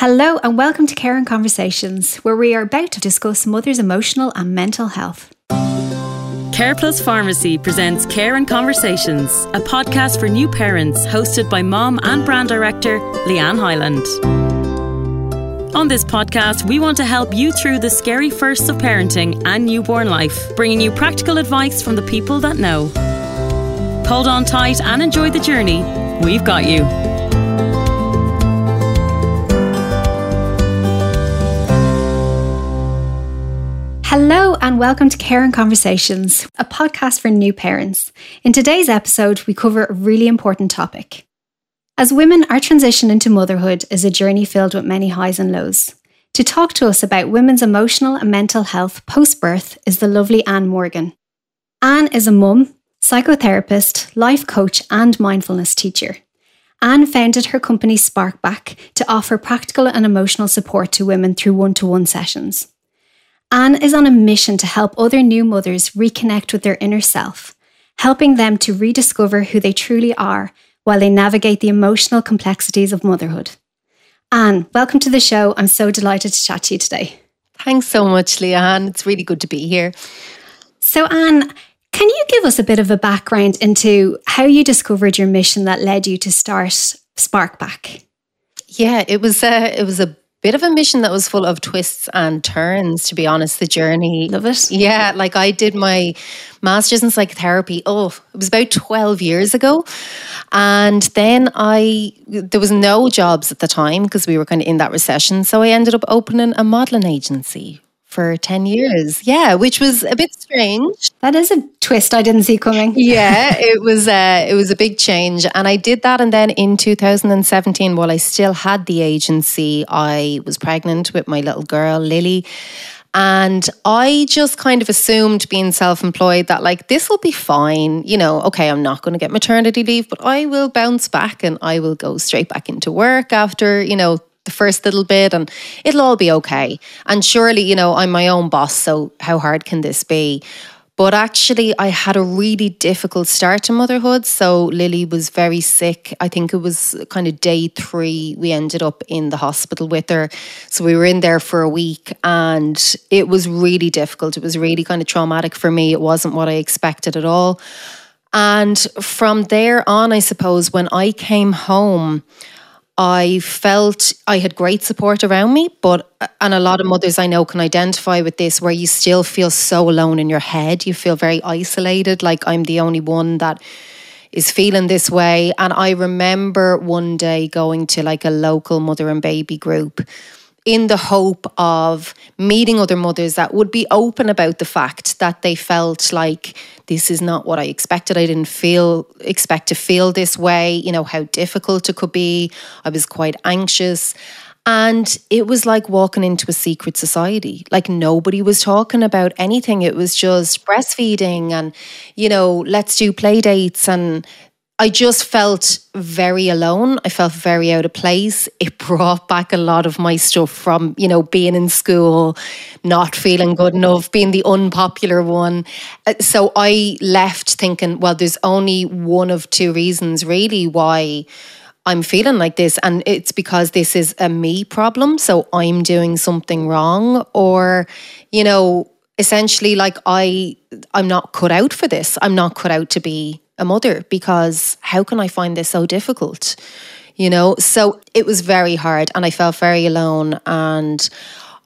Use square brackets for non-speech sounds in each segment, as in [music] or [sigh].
Hello, and welcome to Care and Conversations, where we are about to discuss mothers' emotional and mental health. Care Plus Pharmacy presents Care and Conversations, a podcast for new parents hosted by mom and brand director Leanne Highland. On this podcast, we want to help you through the scary firsts of parenting and newborn life, bringing you practical advice from the people that know. Hold on tight and enjoy the journey. We've got you. Hello, and welcome to Care and Conversations, a podcast for new parents. In today's episode, we cover a really important topic. As women, our transition into motherhood is a journey filled with many highs and lows. To talk to us about women's emotional and mental health post birth is the lovely Anne Morgan. Anne is a mum, psychotherapist, life coach, and mindfulness teacher. Anne founded her company Sparkback to offer practical and emotional support to women through one to one sessions. Anne is on a mission to help other new mothers reconnect with their inner self, helping them to rediscover who they truly are while they navigate the emotional complexities of motherhood. Anne, welcome to the show. I'm so delighted to chat to you today. Thanks so much, Leanne. It's really good to be here. So, Anne, can you give us a bit of a background into how you discovered your mission that led you to start Sparkback? Yeah, it was a it was a bit of a mission that was full of twists and turns to be honest the journey. Love it. Yeah like i did my master's in psychotherapy oh it was about 12 years ago. And then i there was no jobs at the time because we were kind of in that recession. So i ended up opening a modeling agency for 10 years. Yeah, which was a bit strange. That is a twist I didn't see coming. [laughs] yeah, it was uh, it was a big change and I did that and then in 2017 while I still had the agency, I was pregnant with my little girl Lily. And I just kind of assumed being self employed that, like, this will be fine. You know, okay, I'm not going to get maternity leave, but I will bounce back and I will go straight back into work after, you know, the first little bit and it'll all be okay. And surely, you know, I'm my own boss, so how hard can this be? But actually, I had a really difficult start to motherhood. So Lily was very sick. I think it was kind of day three. We ended up in the hospital with her. So we were in there for a week and it was really difficult. It was really kind of traumatic for me. It wasn't what I expected at all. And from there on, I suppose, when I came home, I felt I had great support around me, but uh, and a lot of mm-hmm. mothers I know can identify with this where you still feel so alone in your head. You feel very isolated, like I'm the only one that is feeling this way. And I remember one day going to like a local mother and baby group in the hope of meeting other mothers that would be open about the fact that they felt like this is not what I expected. I didn't feel expect to feel this way, you know, how difficult it could be. I was quite anxious. And it was like walking into a secret society. Like nobody was talking about anything. It was just breastfeeding and, you know, let's do play dates and I just felt very alone. I felt very out of place. It [laughs] brought back a lot of my stuff from, you know, being in school, not feeling good enough, being the unpopular one. Uh, so I left thinking, well, there's only one of two reasons really why I'm feeling like this. And it's because this is a me problem. So I'm doing something wrong. Or, you know, essentially like I I'm not cut out for this. I'm not cut out to be a mother because how can I find this so difficult? You know, so it was very hard and I felt very alone. And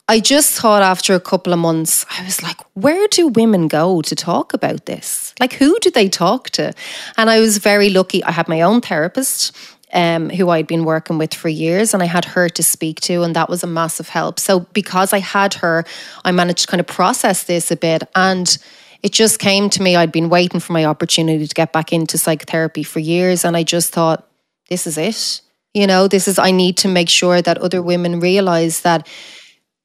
I just thought after a couple of months, I was like, where do women go to talk about this? Like, who do they talk to? And I was very lucky. I had my own therapist. Um, who I'd been working with for years, and I had her to speak to, and that was a massive help. So, because I had her, I managed to kind of process this a bit. And it just came to me. I'd been waiting for my opportunity to get back into psychotherapy for years. And I just thought, this is it. You know, this is, I need to make sure that other women realize that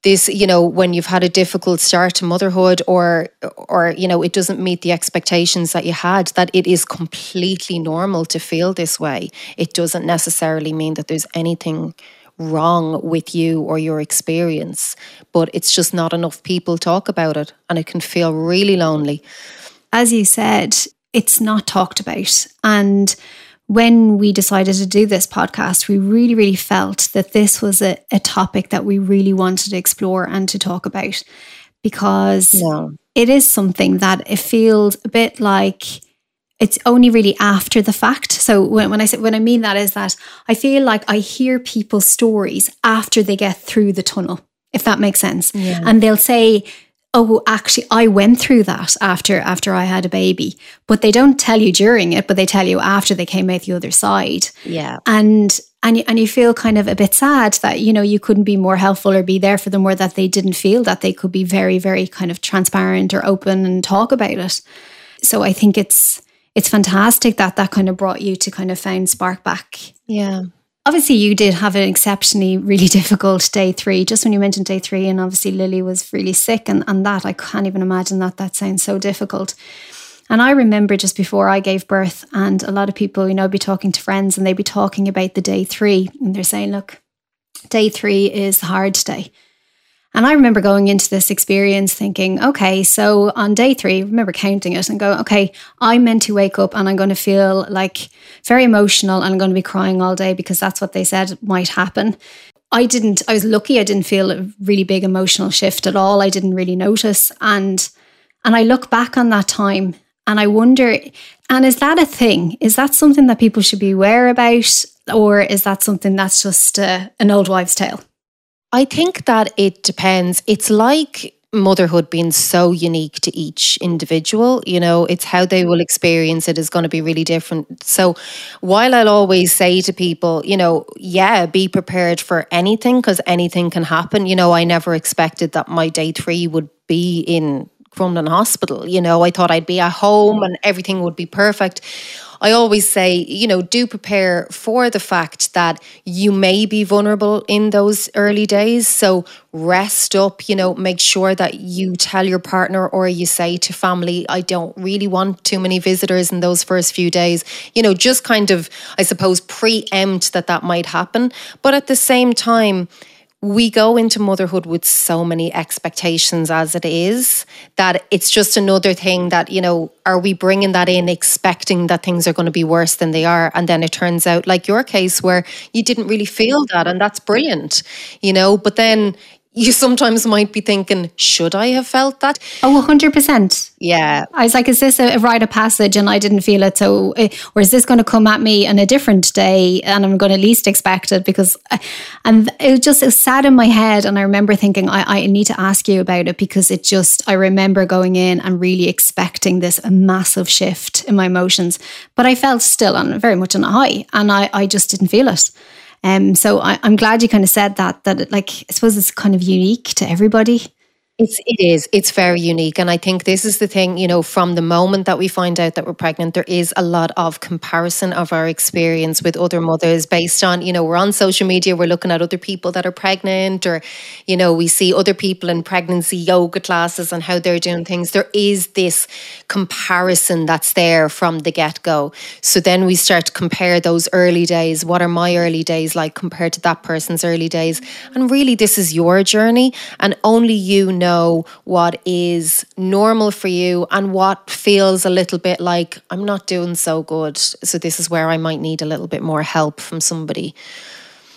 this you know when you've had a difficult start to motherhood or or you know it doesn't meet the expectations that you had that it is completely normal to feel this way it doesn't necessarily mean that there's anything wrong with you or your experience, but it's just not enough people talk about it and it can feel really lonely. As you said, it's not talked about. And when we decided to do this podcast, we really, really felt that this was a, a topic that we really wanted to explore and to talk about because Yeah. it is something that it feels a bit like it's only really after the fact. So when, when I say when I mean that is that I feel like I hear people's stories after they get through the tunnel, if that makes sense. Yeah. And they'll say, Oh, actually I went through that after after I had a baby. But they don't tell you during it, but they tell you after they came out the other side Yeah. and and you, and you feel kind of a bit sad that you know you couldn't be more helpful or be there for them or that they didn't feel that they could be very very kind of transparent or open and talk about it so i think it's it's fantastic that that kind of brought you to kind of find Sparkback Yeah. obviously you did have an exceptionally really [laughs] difficult day three just when you mentioned day three and obviously lily was really sick and, and that i can't even imagine that that sounds so difficult and I remember just before I gave birth, and a lot of people, you know, be talking to friends and they'd be talking about the day three, and they're saying, look, day three is the hard day. And I remember going into this experience thinking, okay, so on day three, I remember counting it and go, okay, I'm meant to wake up and I'm going to feel like very emotional and I'm going to be crying all day because that's what they said might happen. I didn't, I was lucky I didn't feel a really big emotional shift at all. I didn't really notice. And and I look back on that time and I wonder, and is that a thing? Is that something that people should be aware about? Or is that something that's just uh, an old wives' tale? I think that it depends. It's like motherhood being so unique to each individual. You know, it's how they will experience it is going to be really different. So, while I'll always say to people, you know, yeah, be prepared for anything because anything can happen. You know, I never expected that my day three would be in Crumlin Hospital. You know, I thought I'd be at home and everything would be perfect. I always say, you know, do prepare for the fact that you may be vulnerable in those early days. So rest up, you know, make sure that you tell your partner or you say to family, I don't really want too many visitors in those first few days. You know, just kind of, I suppose, preempt that that might happen. But at the same time, we go into motherhood with so many expectations as it is that it's just another thing that you know are we bringing that in expecting that things are going to be worse than they are? And then it turns out like your case where you didn't really feel that and that's brilliant you know? But then you sometimes might be thinking should i have felt that Oh, 100%. yeah I was like, is this a, a rite of passage and I didn't feel it? So, uh, or is this going to come at me on a different day and I'm going to least expect it? Because, I, and it was just, it sat in my head. And I remember thinking, I, I need to ask you about it because it just, I remember going in and really expecting this massive shift in my emotions. But I felt still on very much on a high and I, I just didn't feel it. Um, so I, I'm glad you kind of said that, that it, like, I suppose it's kind of unique to everybody. It's it is. It's very unique. And I think this is the thing, you know, from the moment that we find out that we're pregnant, there is a lot of comparison of our experience with other mothers based on, you know, we're on social media, we're looking at other people that are pregnant, or, you know, we see other people in pregnancy yoga classes and how they're doing things. There is this comparison that's there from the get-go. So then we start to compare those early days. What are my early days like compared to that person's early days? And really this is your journey and only you know know what is normal for you and what feels a little bit like I'm not doing so good. So this is where I might need a little bit more help from somebody.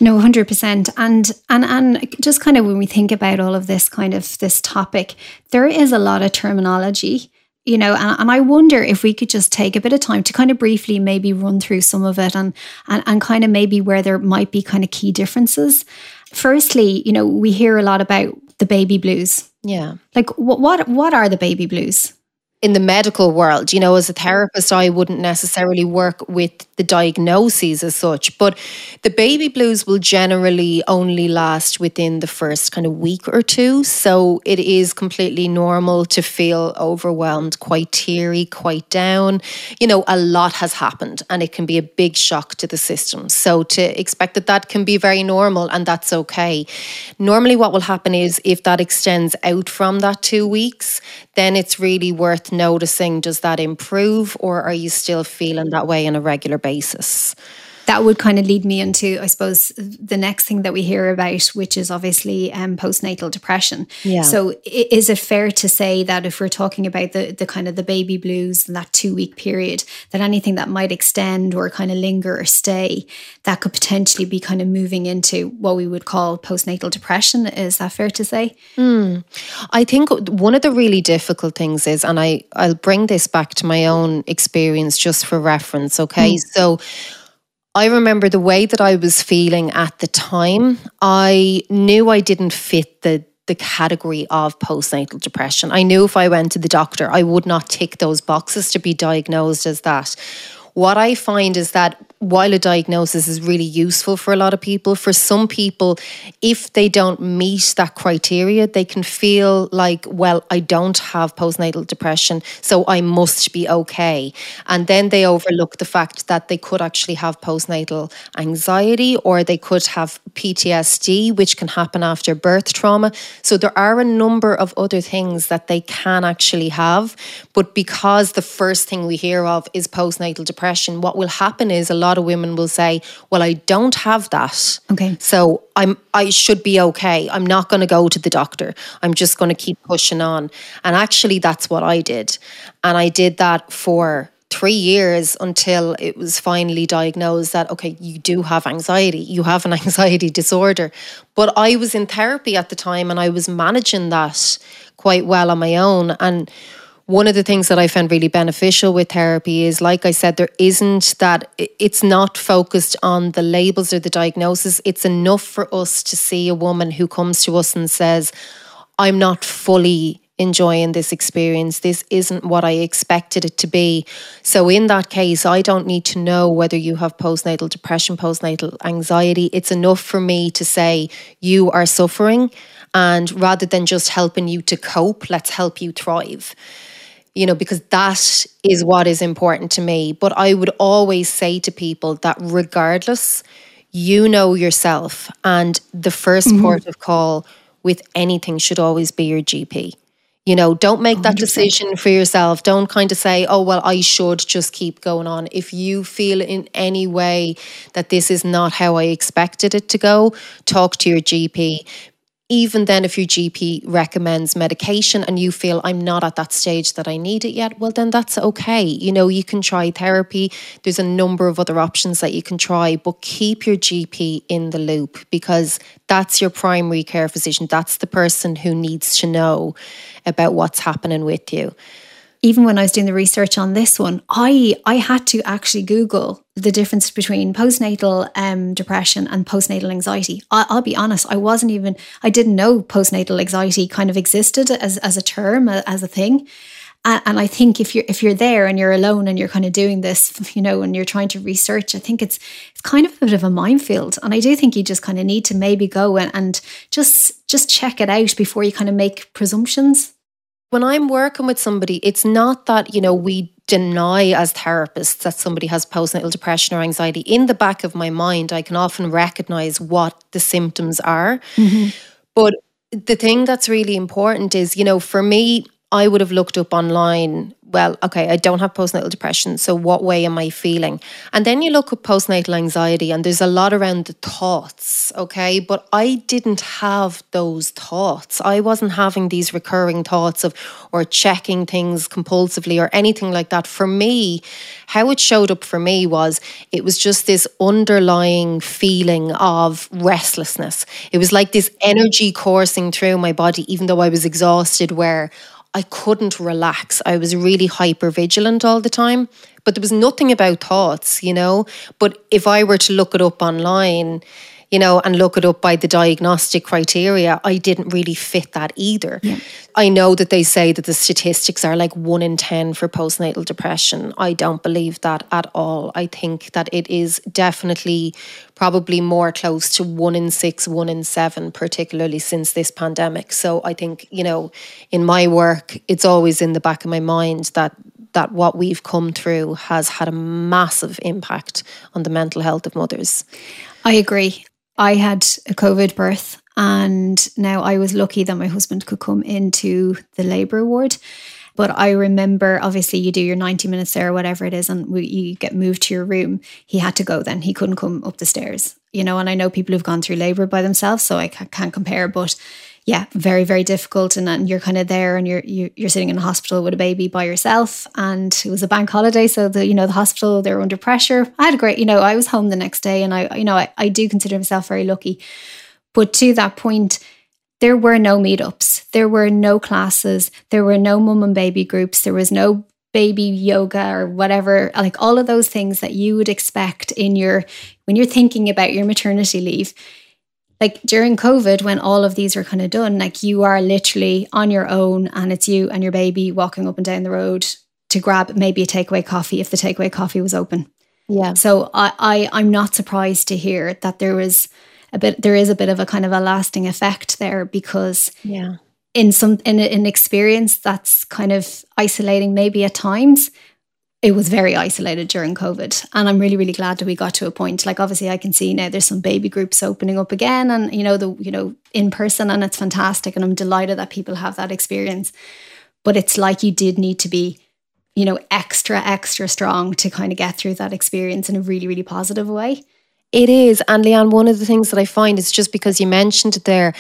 No, hundred percent, and and and just kind of when we think about all of this kind of this topic, there is a lot of terminology, you know, and, and I wonder if we could just take a bit of time to kind of briefly maybe run through some of it and and and kind of maybe where there might be kind of key differences. Firstly, you know, we hear a lot about the baby blues. Yeah. Like what what what are the baby blues? In the medical world, you know, as a therapist, I wouldn't necessarily work with the diagnoses as such, but the baby blues will generally only last within the first kind of week or two. So it is completely normal to feel overwhelmed, quite teary, quite down. You know, a lot has happened and it can be a big shock to the system. So to expect that that can be very normal and that's okay. Normally, what will happen is if that extends out from that two weeks, then it's really worth noticing does that improve or are you still feeling that way on a regular basis? That would kind of lead me into, I suppose, the next thing that we hear about, which is obviously um, postnatal depression. Yeah. So, is it fair to say that if we're talking about the the kind of the baby blues and that two week period, that anything that might extend or kind of linger or stay, that could potentially be kind of moving into what we would call postnatal depression? Is that fair to say? Mm. I think one of the really difficult things is, and I I'll bring this back to my own experience just for reference. Okay, mm. so I remember the way that I was feeling at the time. I knew I didn't fit the the category of postnatal depression. I knew if I went to the doctor, I would not tick those boxes to be diagnosed as that. What I find is that while a diagnosis is really useful for a lot of people, for some people, if they don't meet that criteria, they can feel like, well, I don't have postnatal depression, so I must be okay. And then they overlook the fact that they could actually have postnatal anxiety or they could have PTSD, which can happen after birth trauma. So there are a number of other things that they can actually have. But because the first thing we hear of is postnatal depression, what will happen is a lot of women will say, "Well, I don't have that." Okay. So I'm I should be okay. I'm not going to go to the doctor. I'm just going to keep pushing on. And actually that's what I did. And I did that for 3 years until it was finally diagnosed that okay, you do have anxiety. You have an [laughs] anxiety disorder. But I was in therapy at the time and I was managing that quite well on my own and one of the things that I found really beneficial with therapy is, like I said, there isn't that, it's not focused on the labels or the diagnosis. It's enough for us to see a woman who comes to us and says, I'm not fully enjoying this experience. This isn't what I expected it to be. So, in that case, I don't need to know whether you have postnatal depression, postnatal anxiety. It's enough for me to say, you are suffering. And rather than just helping you to cope, let's help you thrive you know, because that is what is important to me. But I would always say to people that regardless, you know yourself, and the 1st mm-hmm. port of call with anything should always be your GP. You know, don't make that 100%. decision for yourself. Don't kind of say, oh, well, I should just keep going on. If you feel in any way that this is not how I expected it to go, talk to your GP even then, if your GP recommends medication and you feel I'm not at that stage that I need it yet, well, then that's okay. You know, you can try therapy. There's a number of other options that you can try, but keep your GP in the loop because that's your primary care physician. That's the person who needs to know about what's happening with you even when I was doing the research on this one, I I had to actually Google the difference between postnatal um, depression and postnatal anxiety. I, will be honest, I wasn't even I didn't know postnatal anxiety kind of existed as as a term as a thing. And, and I think if you're if you're there and you're alone and you're kind of doing this, [laughs] you know, and you're trying to research, I think it's it's kind of a bit of a minefield. And I do think you just kind of need to maybe go and, and just just check it out before you kind of make presumptions when I'm working with somebody, it's not that, you know, we deny as therapists that somebody has postnatal depression or anxiety. In the back of my mind, I can often recognize what the symptoms are. Mm-hmm. But the thing that's really important is, you know, for me, I would have looked up online well, okay, I don't have postnatal depression. So, what way am I feeling? And then you look at postnatal anxiety, and there's a lot around the thoughts, okay? But I didn't have those thoughts. I wasn't having these recurring thoughts of or checking things compulsively or anything like that. For me, how it showed up for me was it was just this underlying feeling of restlessness. It was like this energy coursing through my body, even though I was exhausted, where I couldn't relax. I was really hyper vigilant all the time, but there was nothing about thoughts, you know. But if I were to look it up online, you know, and look it up by the diagnostic criteria, I didn't really fit that either. Yeah. I know that they say that the statistics are like one in 10 for postnatal depression. I don't believe that at all. I think that it is definitely probably more close to one in six, one in seven, particularly since this pandemic. So I think, you know, in my work, it's always in the back of my mind that that what we've come through has had a massive impact on the mental health of mothers. I agree. I had a COVID birth, and now I was lucky that my husband could come into the labour ward. But I remember, obviously, you do your 90 minutes there or whatever it is, and we, you get moved to your room. He had to go then. He couldn't come up the stairs, you know. And I know people who've gone through labor by themselves, so I can't compare. But yeah, very, very difficult. And then you're kind of there and you're, you're sitting in a hospital with a baby by yourself. And it was a bank holiday. So the, you know, the hospital, they were under pressure. I had a great, you know, I was home the next day and I, you know, I, I do consider myself very lucky. But to that point, there were no meetups, there were no classes, there were no mum and baby groups, there was no baby yoga or whatever, like all of those things that you would expect in your when you're thinking about your maternity leave. Like during COVID, when all of these were kind of done, like you are literally on your own and it's you and your baby walking up and down the road to grab maybe a takeaway coffee if the takeaway coffee was open. Yeah. So I, I I'm not surprised to hear that there was a bit there is a bit of a kind of a lasting effect there because yeah in some in an experience that's kind of isolating maybe at times it was very isolated during covid and i'm really really glad that we got to a point. Like obviously i can see now there's some baby groups opening up again and you know the you know in person and it's fantastic and i'm delighted that people have that experience. But it's like you did need to be you know extra extra strong to kind of get through that experience in a really really positive way. It is. And Leanne, one of the things that I find is just because you mentioned it there,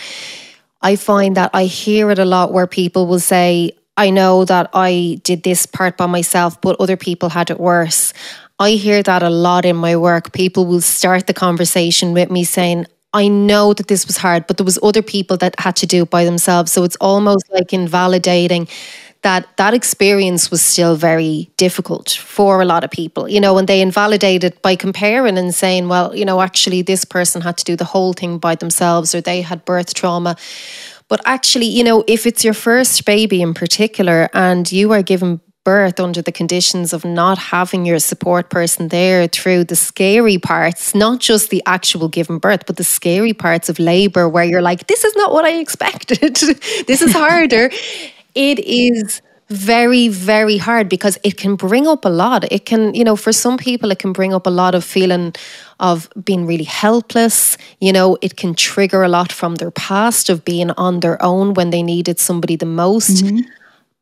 I find that I hear it a lot where people will say, I know that I did this part by myself, but other people had it worse. I hear that a lot in my work. People will start the conversation with me saying, I know that this was hard, but there was other people that had to do it by themselves. So it's almost like invalidating that that experience was still very difficult for a lot of people, you know, and they invalidate it by comparing and saying, well, you know, actually this person had to do the whole thing by themselves or they had birth trauma. But actually, you know, if it's your first baby in particular and you are given birth under the conditions of not having your support person there through the scary parts, not just the actual giving birth, but the scary parts of labor where you're like, this is not what I expected. [laughs] this is harder [laughs] it is very very hard because it can bring up a lot. It can you know for some people it can bring up a lot of feeling of being really helpless. You know it can trigger a lot from their past of being on their own when they needed somebody the most. Mm-hmm.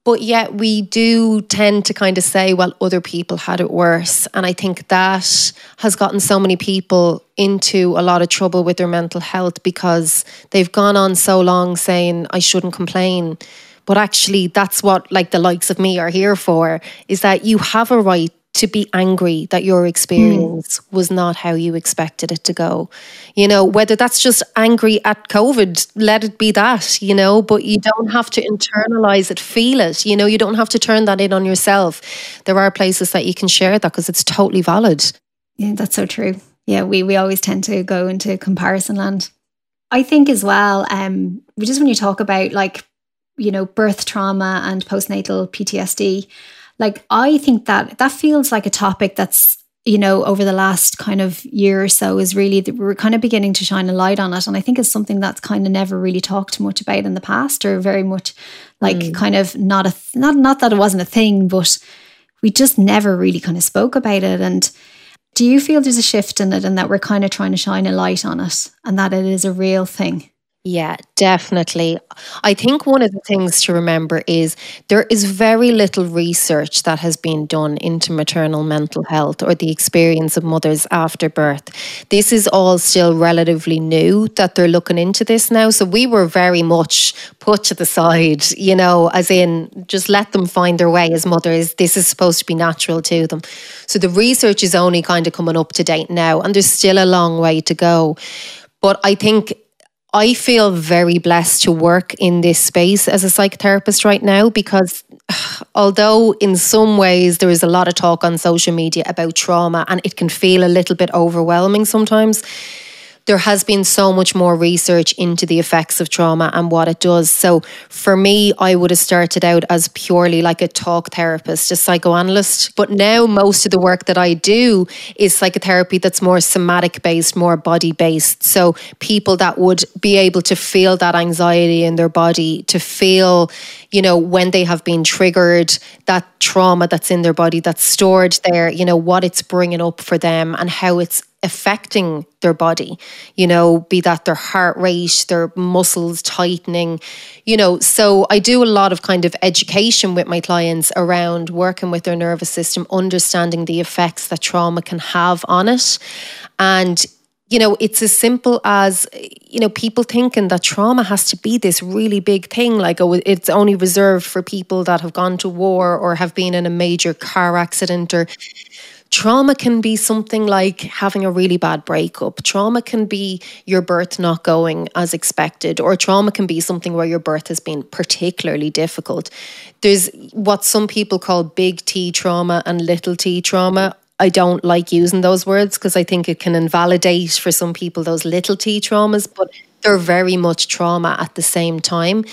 but yet we do tend to kind of say well other people had it worse. And i think that has gotten so many people into a lot of trouble with their mental health because they've gone on so long saying i shouldn't complain but actually, that's what like the likes of me are here for is that you have a right to be angry that your experience mm. was not how you expected it to go. You know, whether that's just angry at COVID, let it be that, you know, but you don't have to internalize it, feel it. You know, you don't have to turn that in on yourself. There are places that you can share that because it's totally valid. Yeah, that's so true. Yeah, we, we always tend to go into comparison land. I think as well, um, just when you talk about like you know, birth trauma and postnatal PTSD. Like, I think that that feels like a topic that's, you know, over the last kind of year or so is really, we're kind of beginning to shine a light on it. And I think it's something that's kind of never really talked much about in the past or very much like mm. kind of not a, not, not that it wasn't a thing, but we just never really kind of spoke about it. And, do you feel there's a shift in it and that we're kind of trying to shine a light on it and that it is a real thing? Yeah, definitely. I think one of the things to remember is there is very little research that has been done into maternal mental health or the experience of mothers after birth. This is all still relatively new that they're looking into this now. So we were very much put to the side, you know, as in just let them find their way as mothers. This is supposed to be natural to them. So the research is only kind of coming up to date now, and there's still a long way to go. But I think I feel very blessed to work in this space as a psychotherapist right now because [sighs] although in some ways there is a lot of talk on social media about trauma and it can feel a little bit overwhelming sometimes, there has been so much more research into the effects of trauma and what it does. So for me, I would have started out as purely like a talk therapist, a psychoanalyst. But now most of the work that I do is psychotherapy that's more somatic based, more body based. So people that would be able to feel that anxiety in their body, to feel, you know, when they have been triggered, that trauma that's in their body that's stored there, you know, what it's bringing up for them and how it's affecting their body, you know, be that their heart rate, their muscles tightening, you know. So I do a lot of kind of education with my clients around working with their nervous system, understanding the effects that trauma can have on it. And you know, it's as simple as, you know, people thinking that trauma has to be this really big thing, like oh, it's only reserved for people that have gone to war or have been in a major car accident or Trauma can be something like having a really bad breakup. Trauma can be your birth not going as expected, or trauma can be something where your birth has been particularly difficult. There's what some people call big T trauma and little t trauma. I don't like using those words because I think it can invalidate for some people those little t traumas, but they're very much trauma at the same time.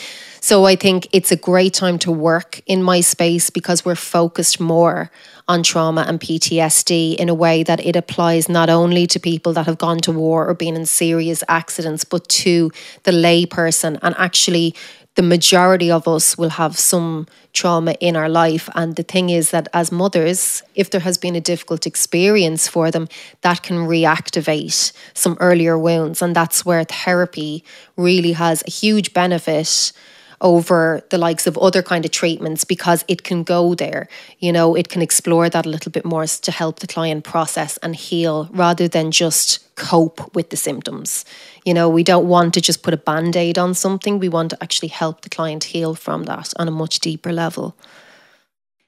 So I think it's a great time to work in my space because we're focused more on trauma and PTSD in a way that it applies not only to people that have gone to war or been in serious accidents, but to the layperson. And actually, the majority of us will have some trauma in our life. And the thing is that as mothers, if there has been a difficult experience for them, that can reactivate some earlier wounds. And that's where therapy really has a huge benefit over the likes of other kind of treatments because it can go there you know it can explore that a little bit more to help the client process and heal rather than just cope with the symptoms you know we don't want to just put a band-aid on something we want to actually help the client heal from that on a much deeper level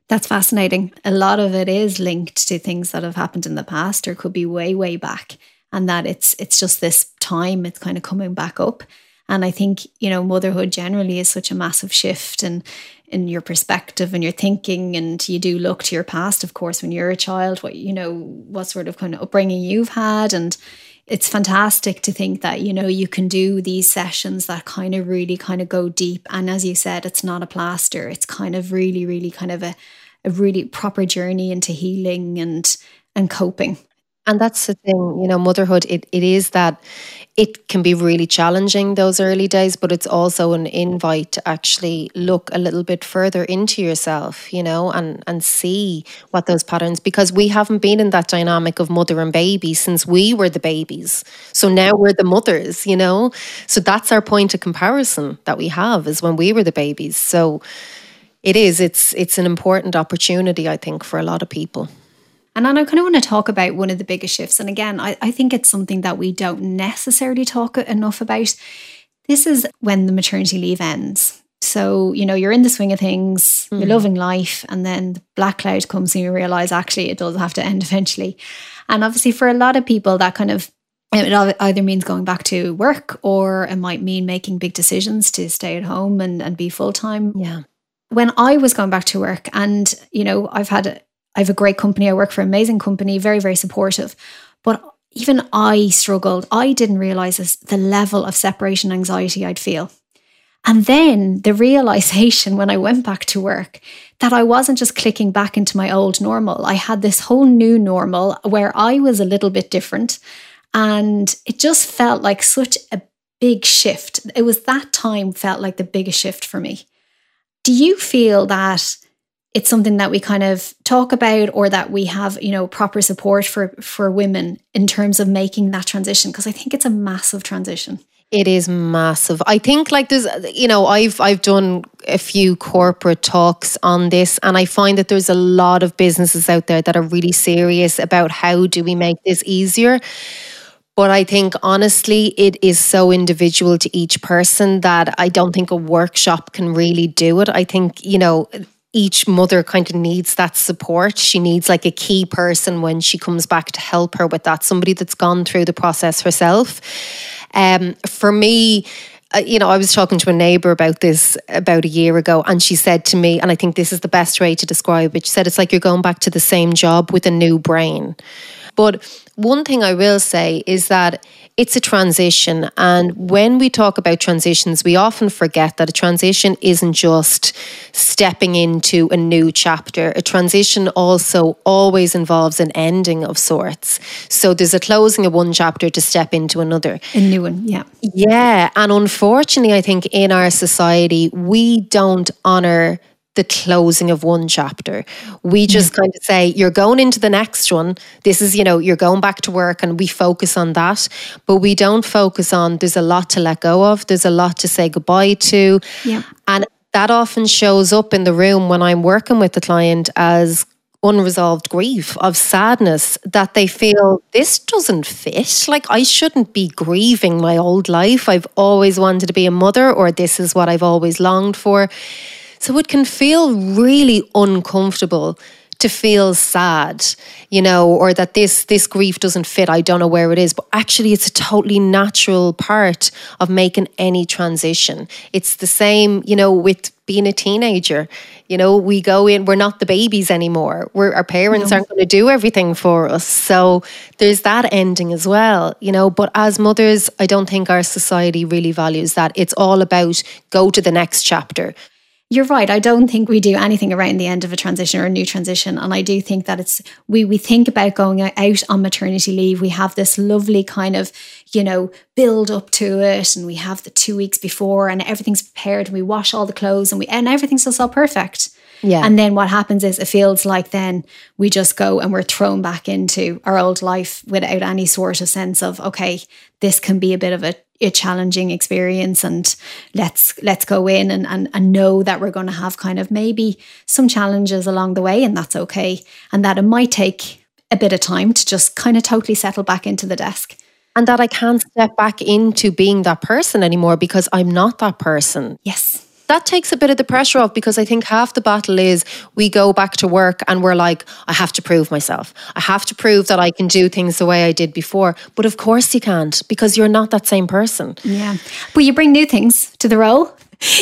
that's fascinating a lot of it is linked to things that have happened in the past or could be way way back and that it's it's just this time it's kind of coming back up and I think, you know, motherhood generally is such a massive shift and in your perspective and your thinking. And you do look to your past, of course, when you're a child, what, you know, what sort of kind of upbringing you've had. And it's fantastic to think that, you know, you can do these sessions that kind of really kind of go deep. And as you said, it's not a plaster. It's kind of really, really kind of a, a really proper journey into healing and and coping. And that's the thing, you know, motherhood, it, it is that it can be really challenging those early days, but it's also an invite to actually look a little bit further into yourself, you know, and, and see what those patterns, because we haven't been in that dynamic of mother and baby since we were the babies. So now we're the mothers, you know. So that's our point of comparison that we have is when we were the babies. So it is, it's it's an important opportunity, I think, for a lot of people. And then I kind of want to talk about one of the biggest shifts. And again, I, I think it's something that we don't necessarily talk enough about. This is when the maternity leave ends. So, you know, you're in the swing of things, mm. you're loving life, and then the black cloud comes and you realize actually it does have to end eventually. And obviously, for a lot of people, that kind of it either means going back to work or it might mean making big decisions to stay at home and, and be full time. Yeah. When I was going back to work, and, you know, I've had I have a great company. I work for an amazing company, very, very supportive. But even I struggled. I didn't realize this, the level of separation anxiety I'd feel. And then the realization when I went back to work that I wasn't just clicking back into my old normal. I had this whole new normal where I was a little bit different. And it just felt like such a big shift. It was that time felt like the biggest shift for me. Do you feel that it's something that we kind of talk about or that we have you know proper support for for women in terms of making that transition because i think it's a massive transition. It is massive. I think like there's you know i've i've done a few corporate talks on this and i find that there's a lot of businesses out there that are really serious about how do we make this easier. But I think honestly, it is so individual to each person that I don't think a workshop can really do it. I think, you know, each mother kind of needs that support. She needs like a key person when she comes back to help her with that, somebody that's gone through the process herself. Um, for me, uh, you know, I was talking to a neighbor about this about a year ago, and she said to me, and I think this is the best way to describe it. She said, It's like you're going back to the same job with a new brain. But one thing I will say is that it's a transition. And when we talk about transitions, we often forget that a transition isn't just stepping into a new chapter. A transition also always involves an ending of sorts. So there's a closing of one chapter to step into another. A new one, yeah. Yeah. And unfortunately, I think in our society, we don't honor the closing of one chapter. We just kind of say, you're going into the next one. This is, you know, you're going back to work and we focus on that. But we don't focus on there's a lot to let go of, there's a lot to say goodbye to. Yeah. And that often shows up in the room when I'm working with the client as unresolved grief, of sadness that they feel this doesn't fit. Like, I shouldn't be grieving my old life. I've always wanted to be a mother, or this is what I've always longed for. So it can feel really uncomfortable to feel sad, you know, or that this this grief doesn't fit. I don't know where it is, but actually it's a totally natural part of making any transition. It's the same, you know, with being a teenager. You know, we go in, we're not the babies anymore. We're our parents no. aren't going to do everything for us. So there's that ending as well, you know, but as mothers, I don't think our society really values that. It's all about go to the next chapter you're right. I don't think we do anything around the end of a transition or a new transition. And I do think that it's we we think about going out on maternity leave. We have this lovely kind of, you know, build up to it and we have the two weeks before and everything's prepared and we wash all the clothes and we and everything's just all perfect. Yeah. And then what happens is it feels like then we just go and we're thrown back into our old life without any sort of sense of, okay, this can be a bit of a a challenging experience and let's let's go in and, and, and know that we're going to have kind of maybe some challenges along the way and that's okay. And that it might take a bit of time to just kind of totally settle back into the desk. And that I can't step back into being that person anymore because I'm not that person. Yes that takes a bit of the pressure off because I think half the battle is we go back to work and we're like, I have to prove myself. I have to prove that I can do things the way I did before. But of course you can't because you're not that same person. Yeah. But you bring new things to the role.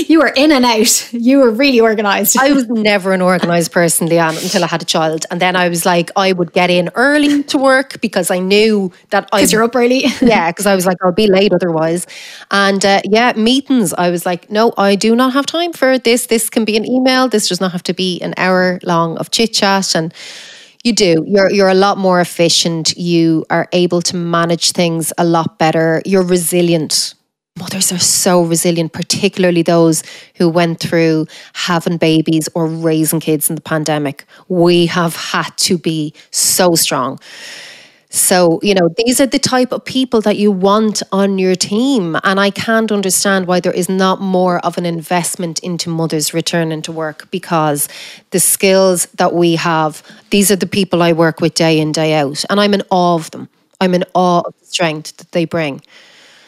You were in and out. You were really organized. I was never an organized person, Leanne, until I had a child. And then I was like, I would get in early to work because I knew that I. Because you're up early. [laughs] yeah, because I was like, I'll be late otherwise. And uh, yeah, meetings, I was like, no, I do not have time for this. This can be an email. This does not have to be an hour long of chit chat. And you do. You're you're a lot more efficient. You are able to manage things a lot better. You're resilient mothers are so resilient, particularly those who went through having babies or raising kids in the pandemic. We have had to be so strong. So, you know, these are the type of people that you want on your team. And I can't understand why there is not more of an investment into mothers returning to work because the skills that we have, these are the people I work with day in, day out. And I'm in awe of them. I'm in awe of the strength that they bring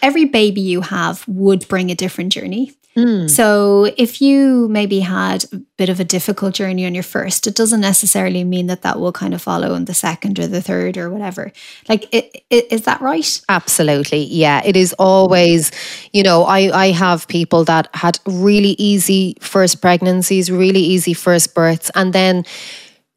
every baby you have would bring a different journey. Mm. So if you maybe had a bit of a difficult journey on your first, it doesn't necessarily mean that that will kind of follow in the second or the third or whatever. Like, it, it, is that right? Absolutely. Yeah. It is always, you know, I, I have people that had really easy first pregnancies, really easy first births, and then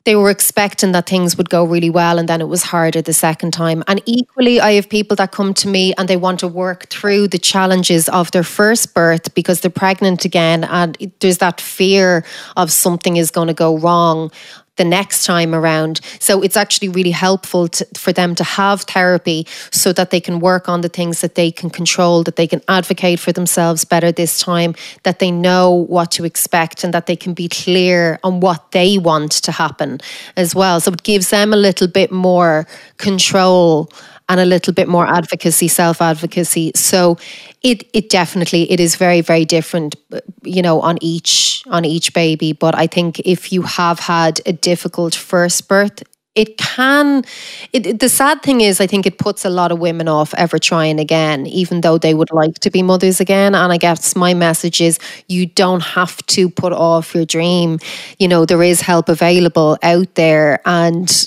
they were expecting that things would go really well and then it was harder the second time. And equally, I have people that come to me and they want to work through the challenges of their first birth because they're pregnant again and there's that fear of something is going to go wrong the next time around. So it's actually really helpful to, for them to have therapy so that they can work on the things that they can control, that they can advocate for themselves better this time, that they know what to expect and that they can be clear on what they want to happen as well. So it gives them a little bit more control and a little bit more advocacy, self advocacy. So it it definitely it is very very different, you know, on each on each baby. But I think if you have had a difficult first birth, it can it, the sad thing is i think it puts a lot of women off ever trying again even though they would like to be mothers again and i guess my message is you don't have to put off your dream you know there is help available out there and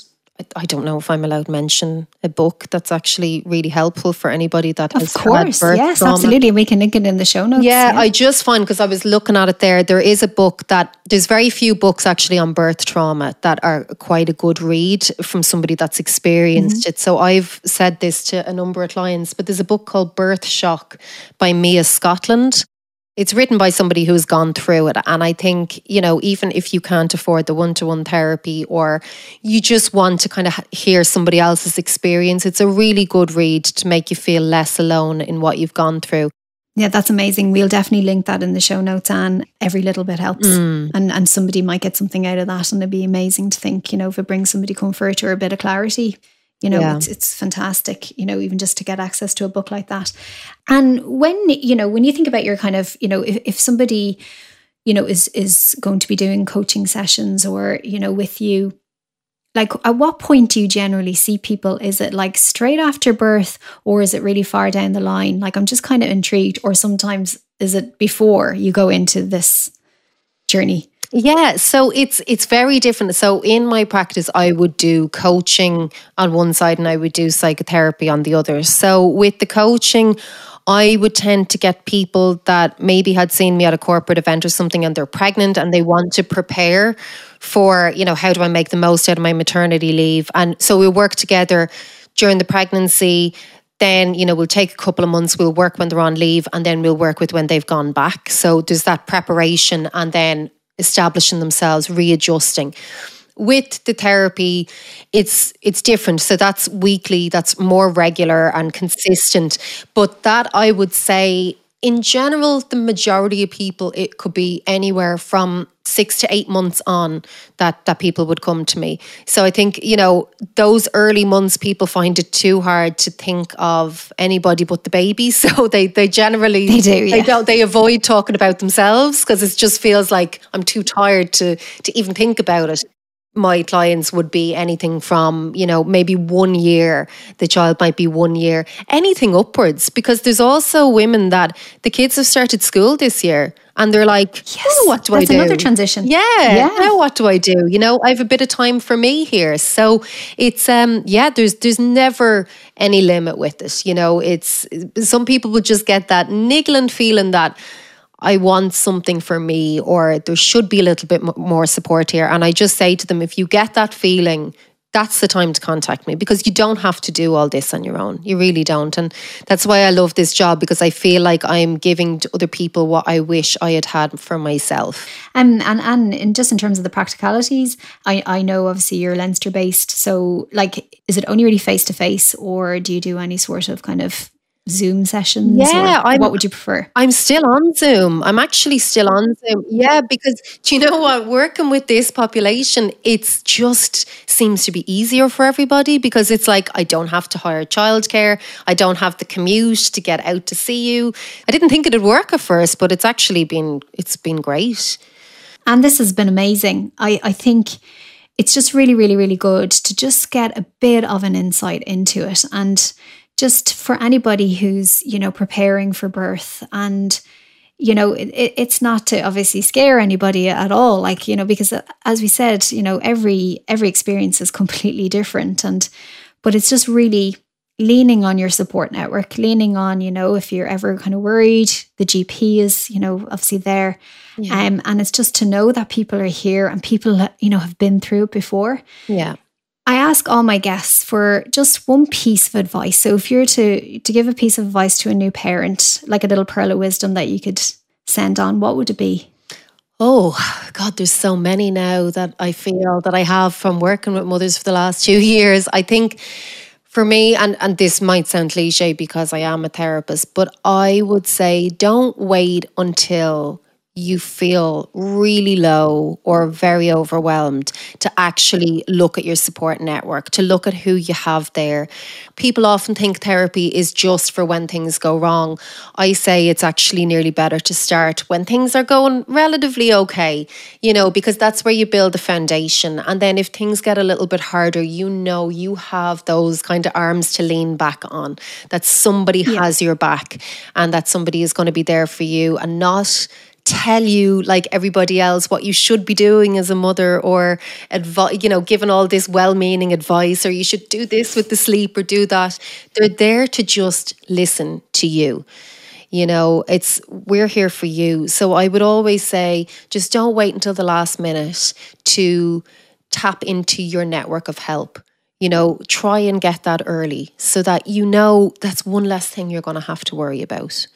I don't know if I'm allowed to mention a book that's actually really helpful for anybody that of has course, had birth yes, trauma. absolutely. We can link it in the show notes. Yeah, yeah. I just find because I was looking at it there, there is a book that there's very few books actually on birth trauma that are quite a good read from somebody that's experienced mm-hmm. it. So I've said this to a number of clients, but there's a book called Birth Shock by Mia Scotland it's written by somebody who's gone through it. And I think, you know, even if you can't afford the one to one therapy or you just want to kind of hear somebody else's experience, it's a really good read to make you feel less alone in what you've gone through. Yeah, that's amazing. We'll definitely link that in the show notes and every little bit helps. Mm. And and somebody might get something out of that and it'd be amazing to think, you know, if it brings somebody comfort or a bit of clarity, you know, yeah. it's it's fantastic, you know, even just to get access to a book like that. And when, you know, when you think about your kind of, you know, if, if somebody, you know, is is going to be doing coaching sessions or, you know, with you, like at what point do you generally see people is it like straight after birth or is it really far down the line like i'm just kind of intrigued or sometimes is it before you go into this journey yeah, so it's it's very different. So in my practice I would do coaching on one side and I would do psychotherapy on the other. So with the coaching I would tend to get people that maybe had seen me at a corporate event or something and they're pregnant and they want to prepare for, you know, how do I make the most out of my maternity leave? And so we work together during the pregnancy. Then, you know, we'll take a couple of months, we'll work when they're on leave, and then we'll work with when they've gone back. So there's that preparation and then establishing themselves, readjusting. With the therapy it's it's different. So that's weekly that's more regular and consistent. But that i would say in general the majority of people it could be anywhere from 6 to 8 months on that that people would come to me. So i think you know those early months people find it too hard to think of anybody but the baby. [laughs] So they they generally they do yeah. they don't they avoid talking about themselves because it just feels like i'm too tired to to even think about it my clients would be anything from, you know, maybe one year, the child might be one year, anything upwards, because there's also women that the kids have started school this year and they're like, yes, oh, what do I do? That's another transition. Yeah, yeah. Now what do I do? You know, I have a bit of time for me here. So it's um yeah, there's there's never any limit with it. You know, it's some people will just get that niggling feeling that I want something for me, or there should be a little bit more support here. And I just say to them, if you get that feeling, that's the time to contact me because you don't have to do all this on your own. You really don't. And that's why I love this job because I feel like I'm giving to other people what I wish I had had for myself. Um, and and in just in terms of the practicalities, I, I know obviously you're Leinster based. So like is it only really face to face or do you do any sort of kind of Zoom sessions? Yeah, what would you prefer? I'm still on Zoom. I'm actually still on Zoom. Yeah, because do you know what? Working with this population, it's just seems to be easier for everybody because it's like I don't have to hire childcare. I don't have the commute to get out to see you. I didn't think it'd work at first, but it's actually been it's been great. And this has been amazing. I, I think it's just really, really, really good to just get a bit of an insight into it. And just for anybody who's you know preparing for birth. And you know it, it's not to obviously scare anybody at all like you know because uh, as we said you know every every experience is [laughs] completely different. And but it's just really leaning on your support network leaning on you know if you're ever kind of worried the gp is you know obviously there. Yeah. um, and it's just to know that people are here and people you know have been through it before. Yeah I ask all my guests for just one piece of advice. So if you're to to give a piece of advice to a new parent, like a little pearl of wisdom that you could send on, what would it be? Oh God, there's so many now that I feel that I have from working with mothers for the last [laughs] two years. I think for me, and, and this might sound cliche because I am a therapist, but I would say don't wait until you feel really low or very overwhelmed to actually look at your support network, to look at who you have there. People often think therapy is just for when things go wrong. I say it's actually nearly better to start when things are going relatively okay, you know, because that's where you build the foundation. And then if things get a little bit harder, you know you have those kind of arms to lean back on, that somebody yeah. has your back and that somebody is going to be there for you and not tell you like everybody else what you should be doing as a mother or advice you know given all this well-meaning advice or you should do this with the sleep or do that. They're there to just listen to you. You know it's we're here for you. So i would always say just don't wait until the last minute to tap into your network of help. You know try and get that early so that you know that's one less thing you're going to have to worry about.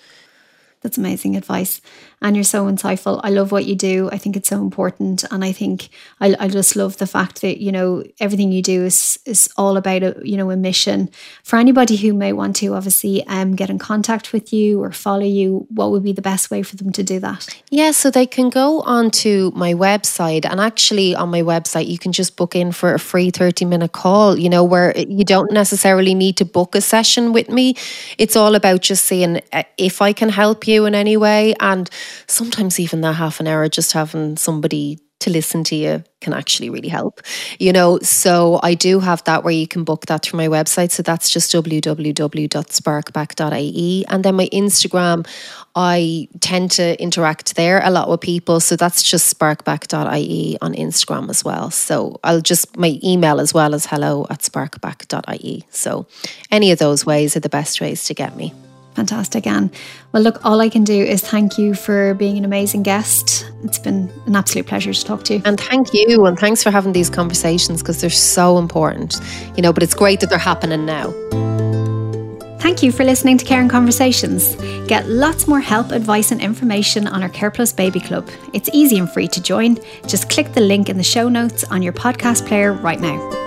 That's amazing advice. And you're so insightful. I love what you do. I think it's so important. And I think I, I just love the fact that, you know, everything you do is, is all about a, you know, a mission. For anybody who may want to obviously um, get in contact with you or follow you, what would be the best way for them to do that? Yeah, so they can go onto my website and actually on my website you can just book in for a free 30 minute call, you know, where you don't necessarily need to book a session with me. It's all about just seeing uh, if I can help you in any way and sometimes even that half an hour just having somebody to listen to you can actually really help. You know, so I do have that where you can book that through my website. So that's just www.sparkback.ie. And then my Instagram, I tend to interact there a lot with people. So that's just sparkback.ie on Instagram as well. So I'll just, my email as well as hello at sparkback.ie. So any of those ways are the best ways to get me. Fantastic, Anne. Well, look, all I can do is thank you for being an amazing guest. It's been an absolute pleasure to talk to you. And thank you. And thanks for having these conversations because they're so important, you know, but it's great that they're happening now. Thank you for listening to Caring Conversations. Get lots more help, advice, and information on our Care Plus Baby Club. It's easy and free to join. Just click the link in the show notes on your podcast player right now.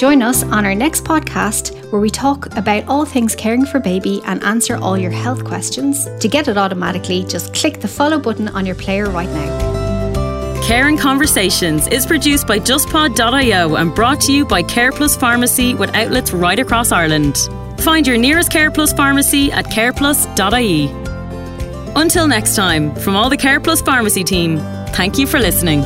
Join us on our next podcast where we talk about all things caring for baby and answer all your health questions. To get it automatically, just click the follow button on your player right now. Caring Conversations is produced by JustPod.io and brought to you by CarePlus Pharmacy with outlets right across Ireland. Find your nearest CarePlus pharmacy at careplus.ie. Until next time, from all the CarePlus Pharmacy team, thank you for listening.